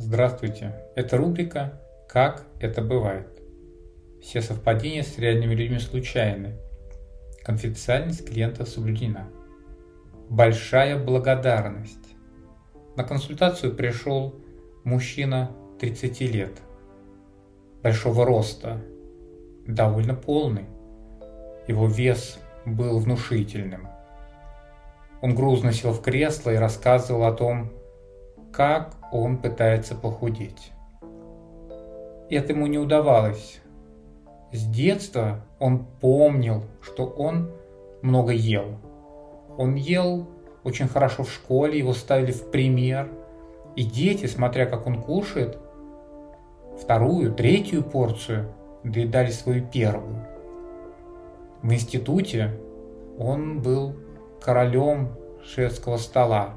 Здравствуйте, это рубрика «Как это бывает». Все совпадения с реальными людьми случайны. Конфиденциальность клиента соблюдена. Большая благодарность. На консультацию пришел мужчина 30 лет, большого роста, довольно полный. Его вес был внушительным. Он грузно сел в кресло и рассказывал о том, как он пытается похудеть. Это ему не удавалось. С детства он помнил, что он много ел. Он ел очень хорошо в школе, его ставили в пример. И дети, смотря как он кушает, вторую, третью порцию доедали свою первую. В институте он был королем шведского стола.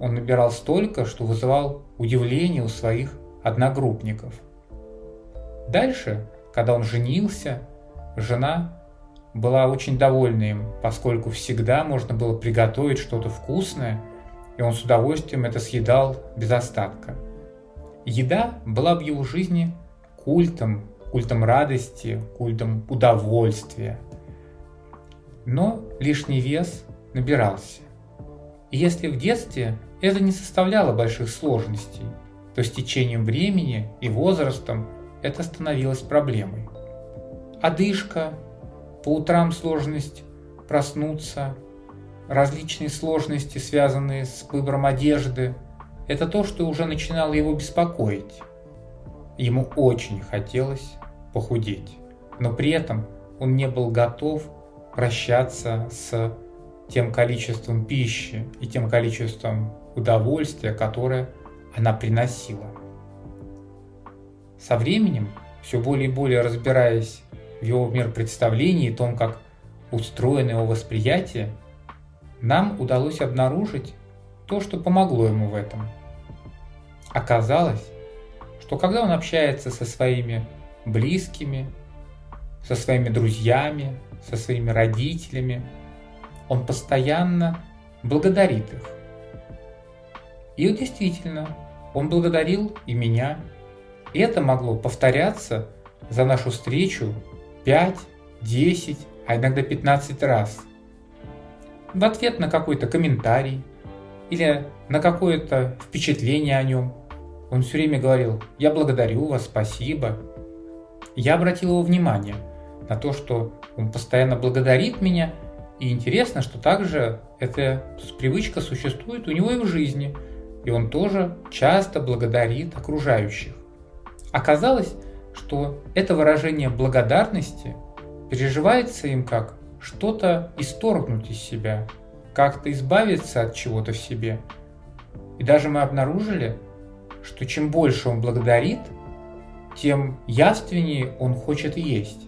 Он набирал столько, что вызывал удивление у своих одногруппников. Дальше, когда он женился, жена была очень довольна им, поскольку всегда можно было приготовить что-то вкусное, и он с удовольствием это съедал без остатка. Еда была в его жизни культом, культом радости, культом удовольствия. Но лишний вес набирался. И если в детстве это не составляло больших сложностей, то с течением времени и возрастом это становилось проблемой. Одышка, по утрам сложность проснуться, различные сложности, связанные с выбором одежды, это то, что уже начинало его беспокоить. Ему очень хотелось похудеть, но при этом он не был готов прощаться с тем количеством пищи и тем количеством удовольствия, которое она приносила. Со временем, все более и более разбираясь в его миропредставлении и том, как устроено его восприятие, нам удалось обнаружить то, что помогло ему в этом. Оказалось, что когда он общается со своими близкими, со своими друзьями, со своими родителями – он постоянно благодарит их. И действительно, он благодарил и меня. И это могло повторяться за нашу встречу 5, 10, а иногда 15 раз. В ответ на какой-то комментарий или на какое-то впечатление о нем он все время говорил «Я благодарю вас, спасибо». Я обратил его внимание на то, что он постоянно благодарит меня – и интересно, что также эта привычка существует у него и в жизни, и он тоже часто благодарит окружающих. Оказалось, что это выражение благодарности переживается им как что-то исторгнуть из себя, как-то избавиться от чего-то в себе. И даже мы обнаружили, что чем больше он благодарит, тем явственнее он хочет есть.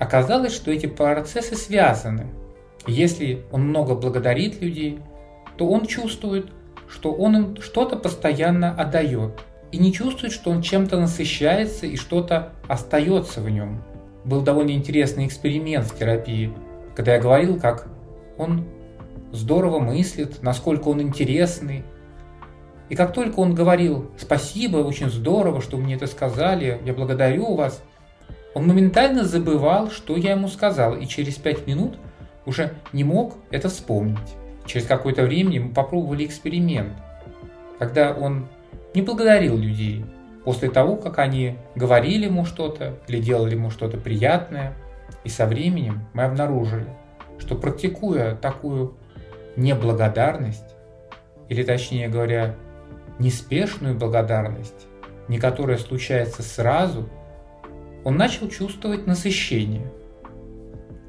Оказалось, что эти процессы связаны. Если он много благодарит людей, то он чувствует, что он им что-то постоянно отдает, и не чувствует, что он чем-то насыщается и что-то остается в нем. Был довольно интересный эксперимент в терапии, когда я говорил, как он здорово мыслит, насколько он интересный. И как только он говорил «Спасибо, очень здорово, что мне это сказали, я благодарю вас», он моментально забывал, что я ему сказал, и через пять минут уже не мог это вспомнить. Через какое-то время мы попробовали эксперимент, когда он не благодарил людей после того, как они говорили ему что-то или делали ему что-то приятное. И со временем мы обнаружили, что практикуя такую неблагодарность, или точнее говоря, неспешную благодарность, не которая случается сразу – он начал чувствовать насыщение.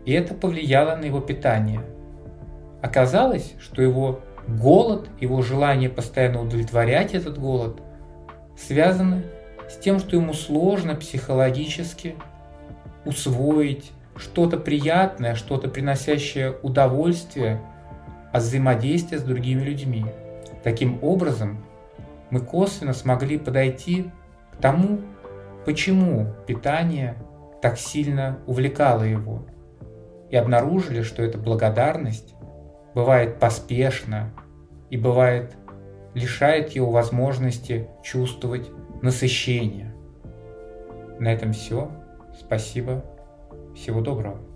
И это повлияло на его питание. Оказалось, что его голод, его желание постоянно удовлетворять этот голод связаны с тем, что ему сложно психологически усвоить что-то приятное, что-то приносящее удовольствие от взаимодействия с другими людьми. Таким образом, мы косвенно смогли подойти к тому, почему питание так сильно увлекало его, и обнаружили, что эта благодарность бывает поспешна и бывает лишает его возможности чувствовать насыщение. На этом все. Спасибо. Всего доброго.